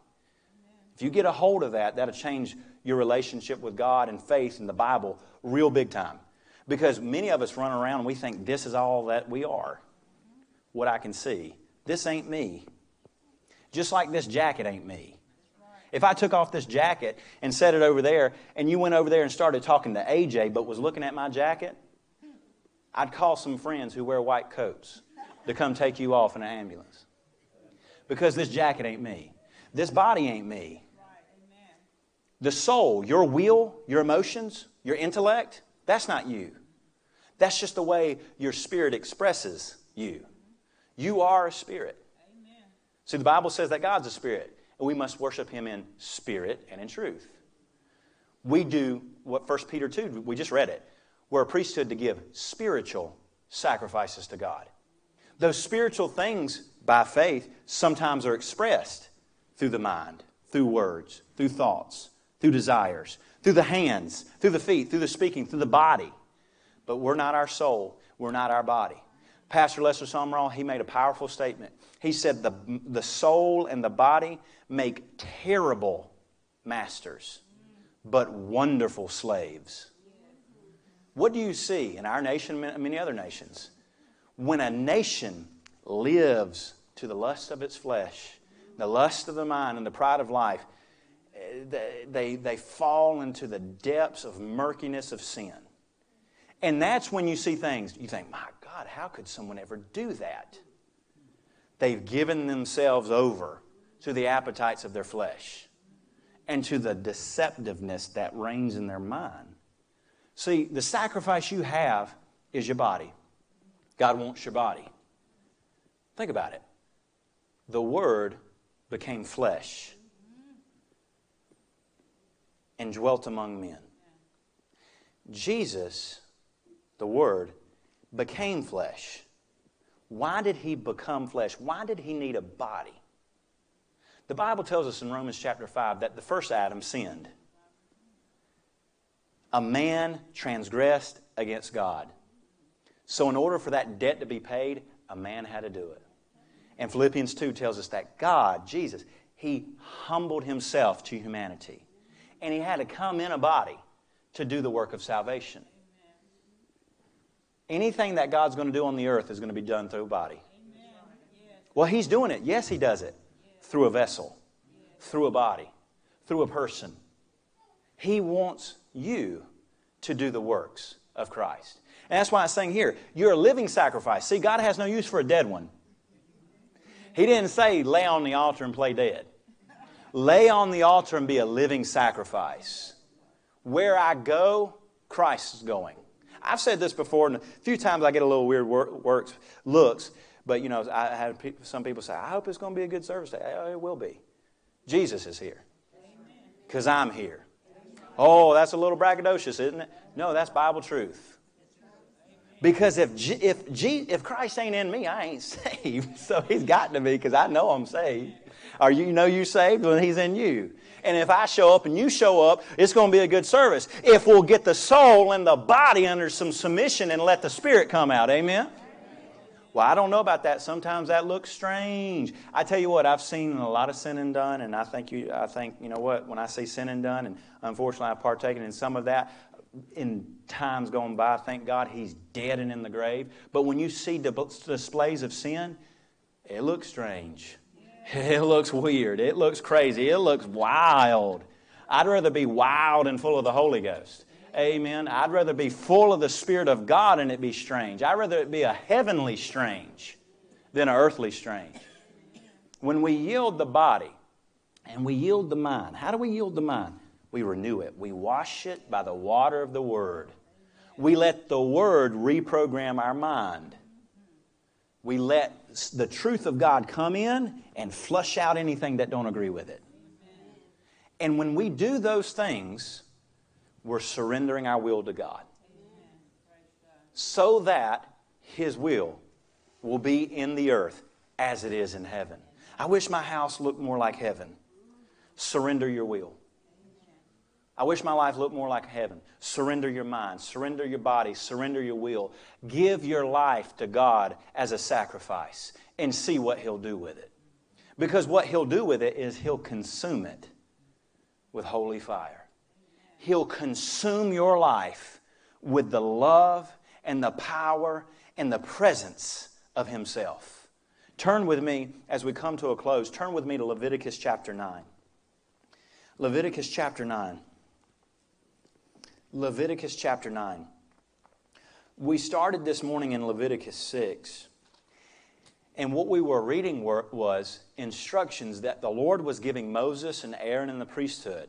If you get a hold of that, that'll change your relationship with God and faith and the Bible real big time. Because many of us run around and we think this is all that we are. What I can see. This ain't me. Just like this jacket ain't me. If I took off this jacket and set it over there, and you went over there and started talking to AJ but was looking at my jacket, I'd call some friends who wear white coats to come take you off in an ambulance. Because this jacket ain't me. This body ain't me. The soul, your will, your emotions, your intellect, that's not you. That's just the way your spirit expresses you. You are a spirit. See, the Bible says that God's a spirit, and we must worship Him in spirit and in truth. We do what 1 Peter 2, we just read it. We're a priesthood to give spiritual sacrifices to God. Those spiritual things, by faith, sometimes are expressed through the mind, through words, through thoughts, through desires, through the hands, through the feet, through the speaking, through the body. But we're not our soul, we're not our body. Pastor Lester Sumrall, he made a powerful statement. He said, the, the soul and the body make terrible masters, but wonderful slaves. What do you see in our nation and many other nations? When a nation lives to the lust of its flesh, the lust of the mind, and the pride of life, they, they, they fall into the depths of murkiness of sin. And that's when you see things, you think, my God, how could someone ever do that? They've given themselves over to the appetites of their flesh and to the deceptiveness that reigns in their mind. See, the sacrifice you have is your body. God wants your body. Think about it. The Word became flesh and dwelt among men. Jesus, the Word, became flesh. Why did he become flesh? Why did he need a body? The Bible tells us in Romans chapter 5 that the first Adam sinned. A man transgressed against God. So, in order for that debt to be paid, a man had to do it. And Philippians 2 tells us that God, Jesus, he humbled himself to humanity. And he had to come in a body to do the work of salvation. Anything that God's going to do on the earth is going to be done through a body. Well, he's doing it. Yes, he does it through a vessel, through a body, through a person. He wants you to do the works of Christ. And that's why I'm saying here, you're a living sacrifice. See, God has no use for a dead one. He didn't say lay on the altar and play dead. Lay on the altar and be a living sacrifice. Where I go, Christ is going. I've said this before, and a few times I get a little weird works, looks, but you know, I had some people say, I hope it's going to be a good service day. Oh, it will be. Jesus is here. Because I'm here. Oh, that's a little braggadocious, isn't it? No, that's Bible truth. Because if, if, if Christ ain't in me, I ain't saved. So he's got to be because I know I'm saved. Or you know you saved when he's in you. And if I show up and you show up, it's going to be a good service. If we'll get the soul and the body under some submission and let the spirit come out. Amen? Well, I don't know about that. Sometimes that looks strange. I tell you what, I've seen a lot of sinning done, and I think you, I think you know what. When I see sinning done, and unfortunately I've partaken in some of that, in times gone by, thank God he's dead and in the grave. But when you see displays of sin, it looks strange. It looks weird. It looks crazy. It looks wild. I'd rather be wild and full of the Holy Ghost. Amen. I'd rather be full of the Spirit of God and it be strange. I'd rather it be a heavenly strange than an earthly strange. When we yield the body and we yield the mind, how do we yield the mind? we renew it. We wash it by the water of the Word. We let the Word reprogram our mind. We let the truth of God come in and flush out anything that don't agree with it. And when we do those things, we're surrendering our will to God. So that His will will be in the earth as it is in heaven. I wish my house looked more like heaven. Surrender your will. I wish my life looked more like heaven. Surrender your mind, surrender your body, surrender your will. Give your life to God as a sacrifice and see what He'll do with it. Because what He'll do with it is He'll consume it with holy fire. He'll consume your life with the love and the power and the presence of Himself. Turn with me, as we come to a close, turn with me to Leviticus chapter 9. Leviticus chapter 9. Leviticus chapter 9. We started this morning in Leviticus 6. And what we were reading were, was instructions that the Lord was giving Moses and Aaron in the priesthood.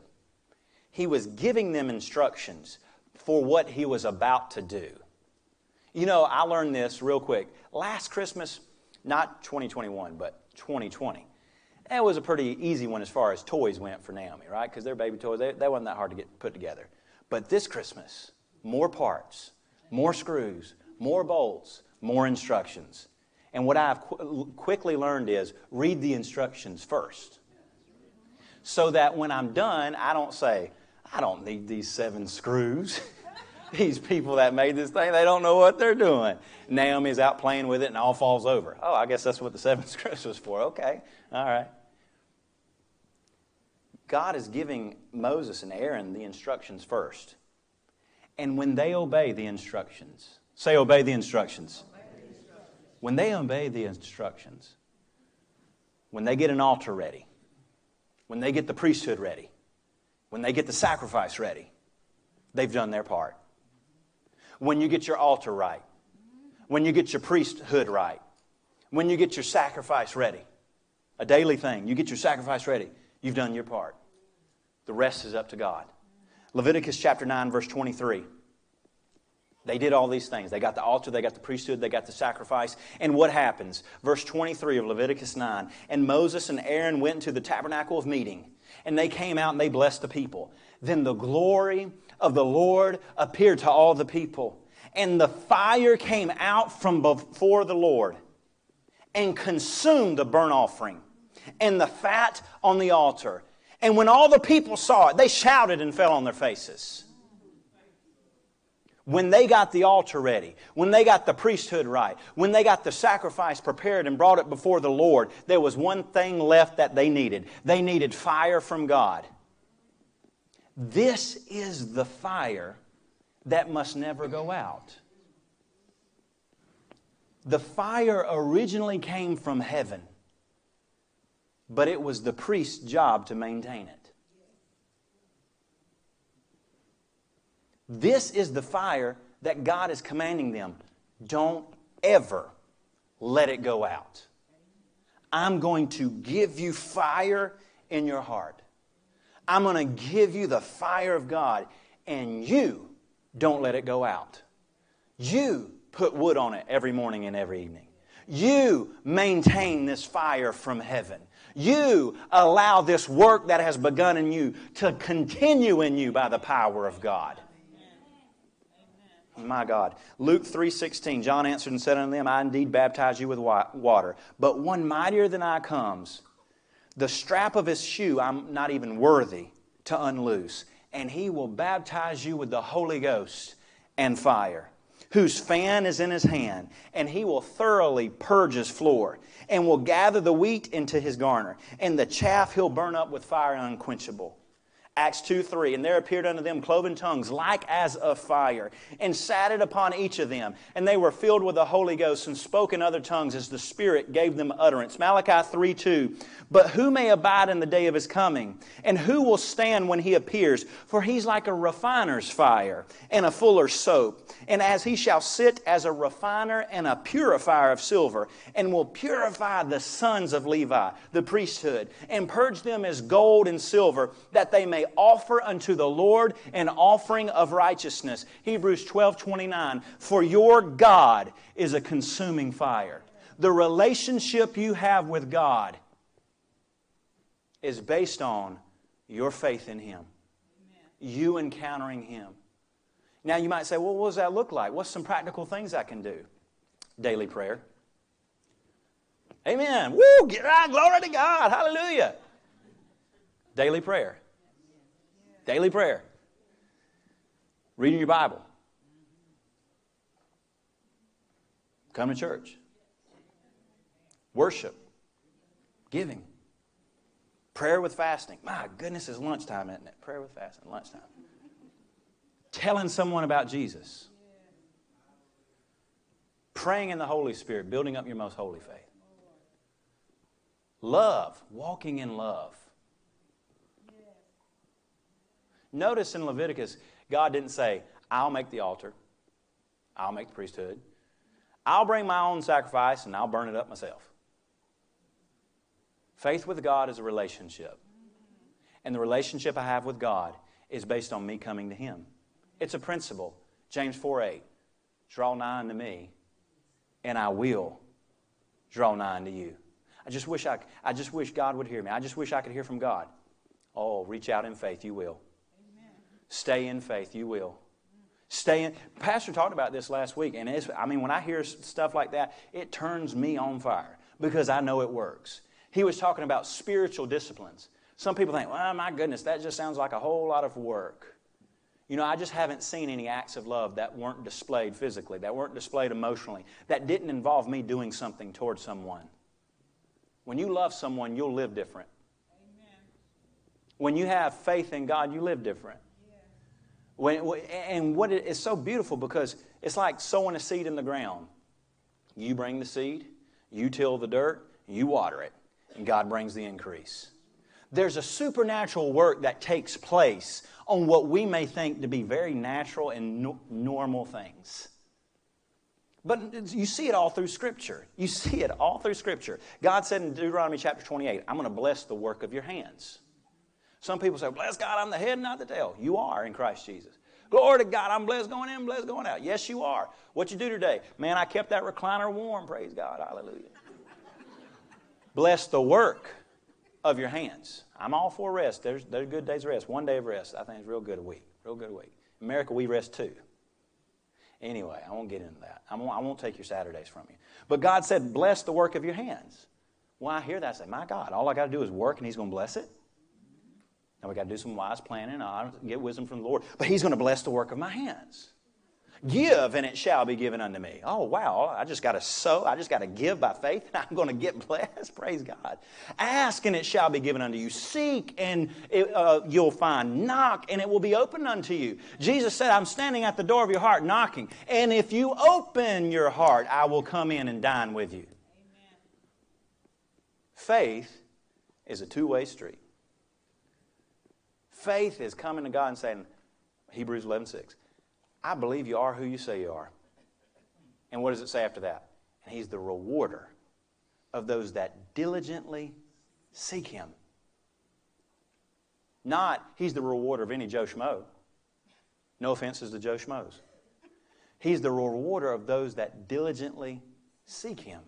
He was giving them instructions for what he was about to do. You know, I learned this real quick. Last Christmas, not 2021, but 2020. That was a pretty easy one as far as toys went for Naomi, right? Because they're baby toys, they, they wasn't that hard to get put together. But this Christmas, more parts, more screws, more bolts, more instructions. And what I've qu- quickly learned is read the instructions first. So that when I'm done, I don't say, I don't need these seven screws. these people that made this thing, they don't know what they're doing. Naomi's out playing with it and all falls over. Oh, I guess that's what the seven screws was for. Okay, all right. God is giving Moses and Aaron the instructions first. And when they obey the instructions, say, obey the instructions. When they obey the instructions, when they get an altar ready, when they get the priesthood ready, when they get the sacrifice ready, they've done their part. When you get your altar right, when you get your priesthood right, when you get your sacrifice ready, a daily thing, you get your sacrifice ready, you've done your part. The rest is up to God. Leviticus chapter 9, verse 23. They did all these things. They got the altar, they got the priesthood, they got the sacrifice. And what happens? Verse 23 of Leviticus 9. And Moses and Aaron went to the tabernacle of meeting, and they came out and they blessed the people. Then the glory of the Lord appeared to all the people. And the fire came out from before the Lord and consumed the burnt offering and the fat on the altar. And when all the people saw it, they shouted and fell on their faces when they got the altar ready, when they got the priesthood right, when they got the sacrifice prepared and brought it before the Lord, there was one thing left that they needed. They needed fire from God. This is the fire that must never go out. The fire originally came from heaven, but it was the priest's job to maintain it. This is the fire that God is commanding them. Don't ever let it go out. I'm going to give you fire in your heart. I'm going to give you the fire of God, and you don't let it go out. You put wood on it every morning and every evening. You maintain this fire from heaven. You allow this work that has begun in you to continue in you by the power of God. My God. Luke 3:16 John answered and said unto them, I indeed baptize you with water, but one mightier than I comes. The strap of his shoe I'm not even worthy to unloose, and he will baptize you with the Holy Ghost and fire, whose fan is in his hand, and he will thoroughly purge his floor, and will gather the wheat into his garner, and the chaff he'll burn up with fire unquenchable. Acts 2 3. And there appeared unto them cloven tongues like as of fire, and sat it upon each of them. And they were filled with the Holy Ghost and spoke in other tongues as the Spirit gave them utterance. Malachi 3 2. But who may abide in the day of his coming? And who will stand when he appears? For he's like a refiner's fire and a fuller's soap. And as he shall sit as a refiner and a purifier of silver, and will purify the sons of Levi, the priesthood, and purge them as gold and silver, that they may may offer unto the Lord an offering of righteousness. Hebrews 12 29. For your God is a consuming fire. The relationship you have with God is based on your faith in Him, you encountering Him. Now, you might say, well, what does that look like? What's some practical things I can do? Daily prayer. Amen. Woo! Get right. Glory to God. Hallelujah. Daily prayer. Daily prayer. Reading your Bible. Come to church. Worship. Giving. Prayer with fasting. My goodness, it's lunchtime, isn't it? Prayer with fasting, lunchtime. Telling someone about Jesus. Praying in the Holy Spirit, building up your most holy faith. Love, walking in love. Notice in Leviticus, God didn't say, I'll make the altar, I'll make the priesthood, I'll bring my own sacrifice and I'll burn it up myself. Faith with God is a relationship. And the relationship I have with God is based on me coming to Him. It's a principle. James 4 8. Draw nigh unto me, and I will draw nigh unto you. I just wish I, I just wish God would hear me. I just wish I could hear from God. Oh, reach out in faith, you will. Stay in faith, you will. Stay in. Pastor talked about this last week, and it's, I mean, when I hear stuff like that, it turns me on fire because I know it works. He was talking about spiritual disciplines. Some people think, well, my goodness, that just sounds like a whole lot of work. You know, I just haven't seen any acts of love that weren't displayed physically, that weren't displayed emotionally, that didn't involve me doing something towards someone. When you love someone, you'll live different. Amen. When you have faith in God, you live different. When, and what it is so beautiful because it's like sowing a seed in the ground. You bring the seed, you till the dirt, you water it. and God brings the increase. There's a supernatural work that takes place on what we may think to be very natural and no- normal things. But you see it all through Scripture. You see it all through Scripture. God said in Deuteronomy chapter 28, I'm going to bless the work of your hands. Some people say, Bless God, I'm the head, not the tail. You are in Christ Jesus. Glory to God, I'm blessed going in, blessed going out. Yes, you are. What you do today? Man, I kept that recliner warm. Praise God. Hallelujah. Bless the work of your hands. I'm all for rest. There's, there's good days rest. One day of rest, I think is real good a week. Real good a week. America, we rest too. Anyway, I won't get into that. I won't, I won't take your Saturdays from you. But God said, bless the work of your hands. When I hear that, I say, my God, all I got to do is work and He's going to bless it. Now we got to do some wise planning. I get wisdom from the Lord. But He's going to bless the work of my hands. Give and it shall be given unto me. Oh, wow. I just got to sow. I just got to give by faith and I'm going to get blessed. Praise God. Ask and it shall be given unto you. Seek and it, uh, you'll find. Knock and it will be opened unto you. Jesus said, I'm standing at the door of your heart knocking. And if you open your heart, I will come in and dine with you. Amen. Faith is a two way street. Faith is coming to God and saying, Hebrews 11 6. I believe you are who you say you are. And what does it say after that? And he's the rewarder of those that diligently seek him. Not, he's the rewarder of any Joe Schmo. No offenses to Joe Schmoes. He's the rewarder of those that diligently seek him.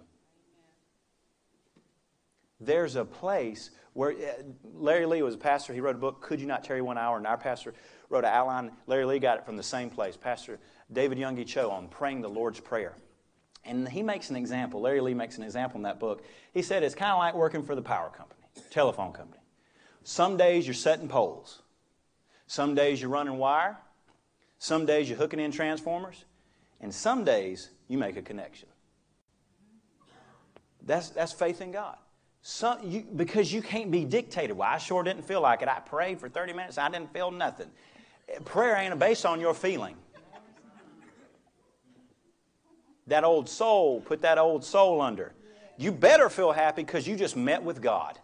There's a place where uh, Larry Lee was a pastor. He wrote a book, Could You Not Tarry One Hour? And our pastor wrote an outline. Larry Lee got it from the same place. Pastor David Yonggi Cho on praying the Lord's Prayer. And he makes an example. Larry Lee makes an example in that book. He said it's kind of like working for the power company, telephone company. Some days you're setting poles. Some days you're running wire. Some days you're hooking in transformers. And some days you make a connection. That's, that's faith in God. Some, you, because you can't be dictated. Well, I sure didn't feel like it. I prayed for 30 minutes. I didn't feel nothing. Eh, prayer ain't based on your feeling. That old soul, put that old soul under. You better feel happy because you just met with God.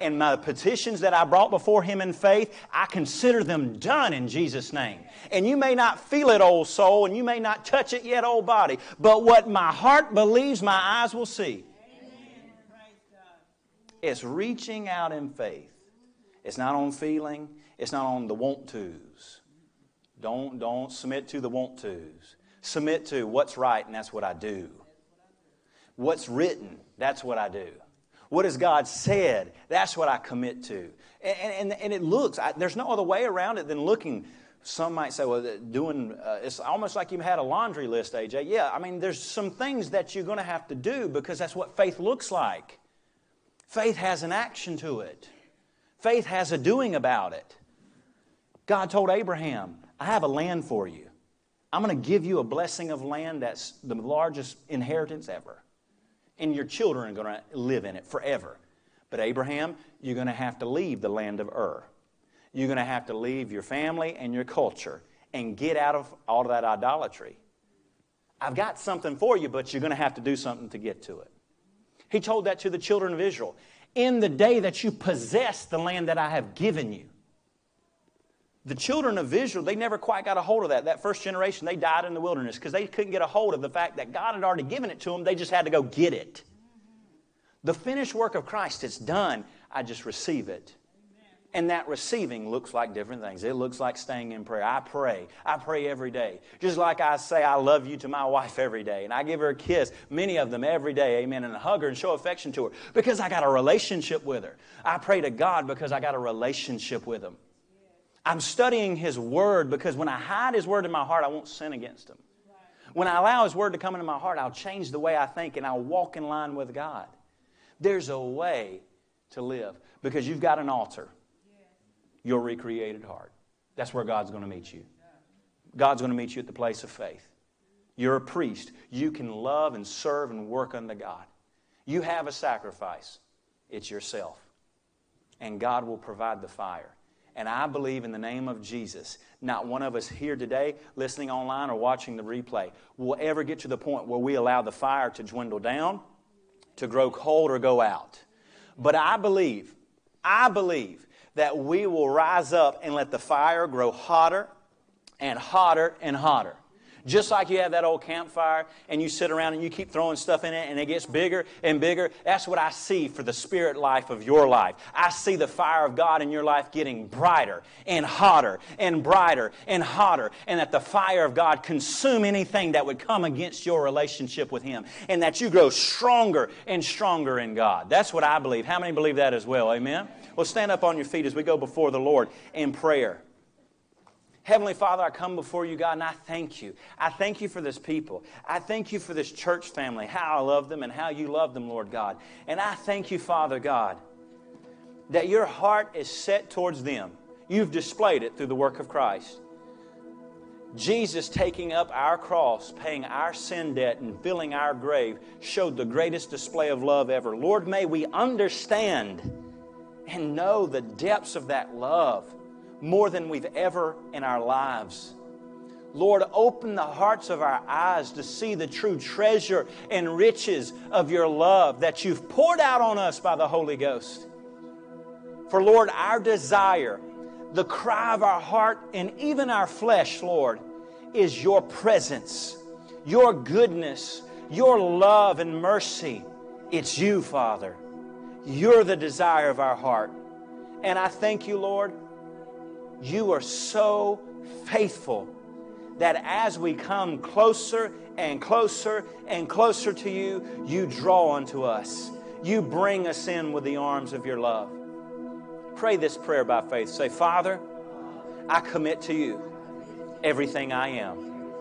And my petitions that I brought before Him in faith, I consider them done in Jesus' name. And you may not feel it, old soul, and you may not touch it yet, old body, but what my heart believes, my eyes will see. It's reaching out in faith. It's not on feeling. It's not on the want tos. Don't, don't submit to the want tos. Submit to what's right, and that's what I do. What's written, that's what I do. What has God said, that's what I commit to. And, and, and it looks, I, there's no other way around it than looking. Some might say, well, doing, uh, it's almost like you had a laundry list, AJ. Yeah, I mean, there's some things that you're going to have to do because that's what faith looks like. Faith has an action to it, faith has a doing about it. God told Abraham, I have a land for you. I'm going to give you a blessing of land that's the largest inheritance ever. And your children are going to live in it forever. But Abraham, you're going to have to leave the land of Ur. You're going to have to leave your family and your culture and get out of all of that idolatry. I've got something for you, but you're going to have to do something to get to it. He told that to the children of Israel. In the day that you possess the land that I have given you. The children of Israel, they never quite got a hold of that. That first generation, they died in the wilderness because they couldn't get a hold of the fact that God had already given it to them. They just had to go get it. The finished work of Christ, it's done. I just receive it. And that receiving looks like different things. It looks like staying in prayer. I pray. I pray every day. Just like I say, I love you to my wife every day. And I give her a kiss, many of them every day, amen, and hug her and show affection to her because I got a relationship with her. I pray to God because I got a relationship with Him. I'm studying His Word because when I hide His Word in my heart, I won't sin against Him. When I allow His Word to come into my heart, I'll change the way I think and I'll walk in line with God. There's a way to live because you've got an altar your recreated heart. That's where God's going to meet you. God's going to meet you at the place of faith. You're a priest. You can love and serve and work unto God. You have a sacrifice, it's yourself. And God will provide the fire. And I believe in the name of Jesus, not one of us here today, listening online or watching the replay, will ever get to the point where we allow the fire to dwindle down, to grow cold, or go out. But I believe, I believe that we will rise up and let the fire grow hotter and hotter and hotter. Just like you have that old campfire and you sit around and you keep throwing stuff in it and it gets bigger and bigger. That's what I see for the spirit life of your life. I see the fire of God in your life getting brighter and hotter and brighter and hotter, and that the fire of God consume anything that would come against your relationship with Him, and that you grow stronger and stronger in God. That's what I believe. How many believe that as well? Amen? Well, stand up on your feet as we go before the Lord in prayer. Heavenly Father, I come before you, God, and I thank you. I thank you for this people. I thank you for this church family, how I love them and how you love them, Lord God. And I thank you, Father God, that your heart is set towards them. You've displayed it through the work of Christ. Jesus taking up our cross, paying our sin debt, and filling our grave showed the greatest display of love ever. Lord, may we understand and know the depths of that love more than we've ever in our lives. Lord, open the hearts of our eyes to see the true treasure and riches of your love that you've poured out on us by the Holy Ghost. For, Lord, our desire, the cry of our heart, and even our flesh, Lord, is your presence, your goodness, your love and mercy. It's you, Father. You're the desire of our heart. And I thank you, Lord you are so faithful that as we come closer and closer and closer to you, you draw unto us. You bring us in with the arms of your love. Pray this prayer by faith. Say, Father, I commit to you everything I am.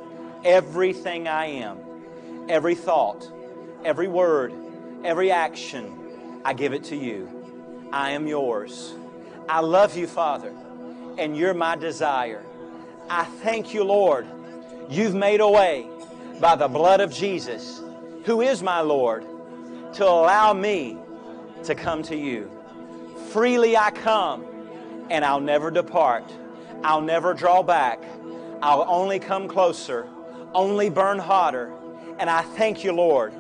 Everything I am. Every thought, every word, every action, I give it to you. I am yours. I love you, Father and you're my desire. I thank you, Lord. You've made a way by the blood of Jesus, who is my Lord, to allow me to come to you. Freely I come, and I'll never depart. I'll never draw back. I'll only come closer, only burn hotter. And I thank you, Lord,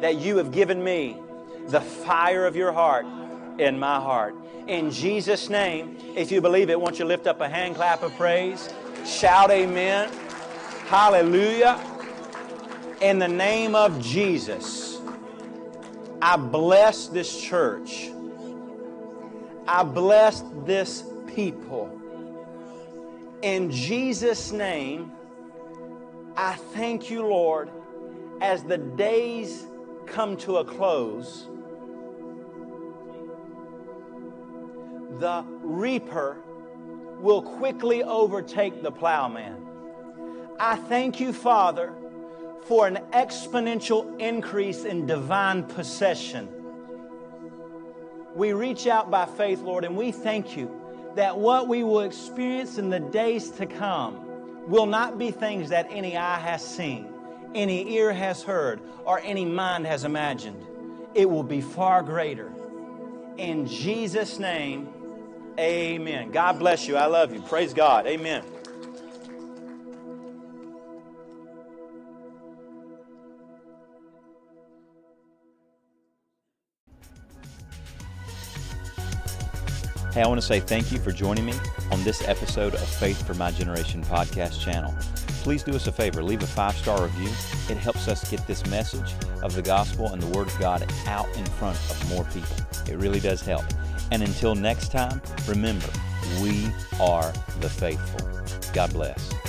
that you have given me the fire of your heart in my heart. In Jesus' name, if you believe it, won't you lift up a hand clap of praise? Shout amen. Hallelujah. In the name of Jesus, I bless this church. I bless this people. In Jesus' name, I thank you, Lord, as the days come to a close the reaper will quickly overtake the plowman. I thank you, Father, for an exponential increase in divine possession. We reach out by faith, Lord, and we thank you that what we will experience in the days to come will not be things that any eye has seen, any ear has heard, or any mind has imagined. It will be far greater. In Jesus' name, Amen. God bless you. I love you. Praise God. Amen. Hey, I want to say thank you for joining me on this episode of Faith for My Generation podcast channel. Please do us a favor, leave a five star review. It helps us get this message of the gospel and the Word of God out in front of more people. It really does help. And until next time, remember, we are the faithful. God bless.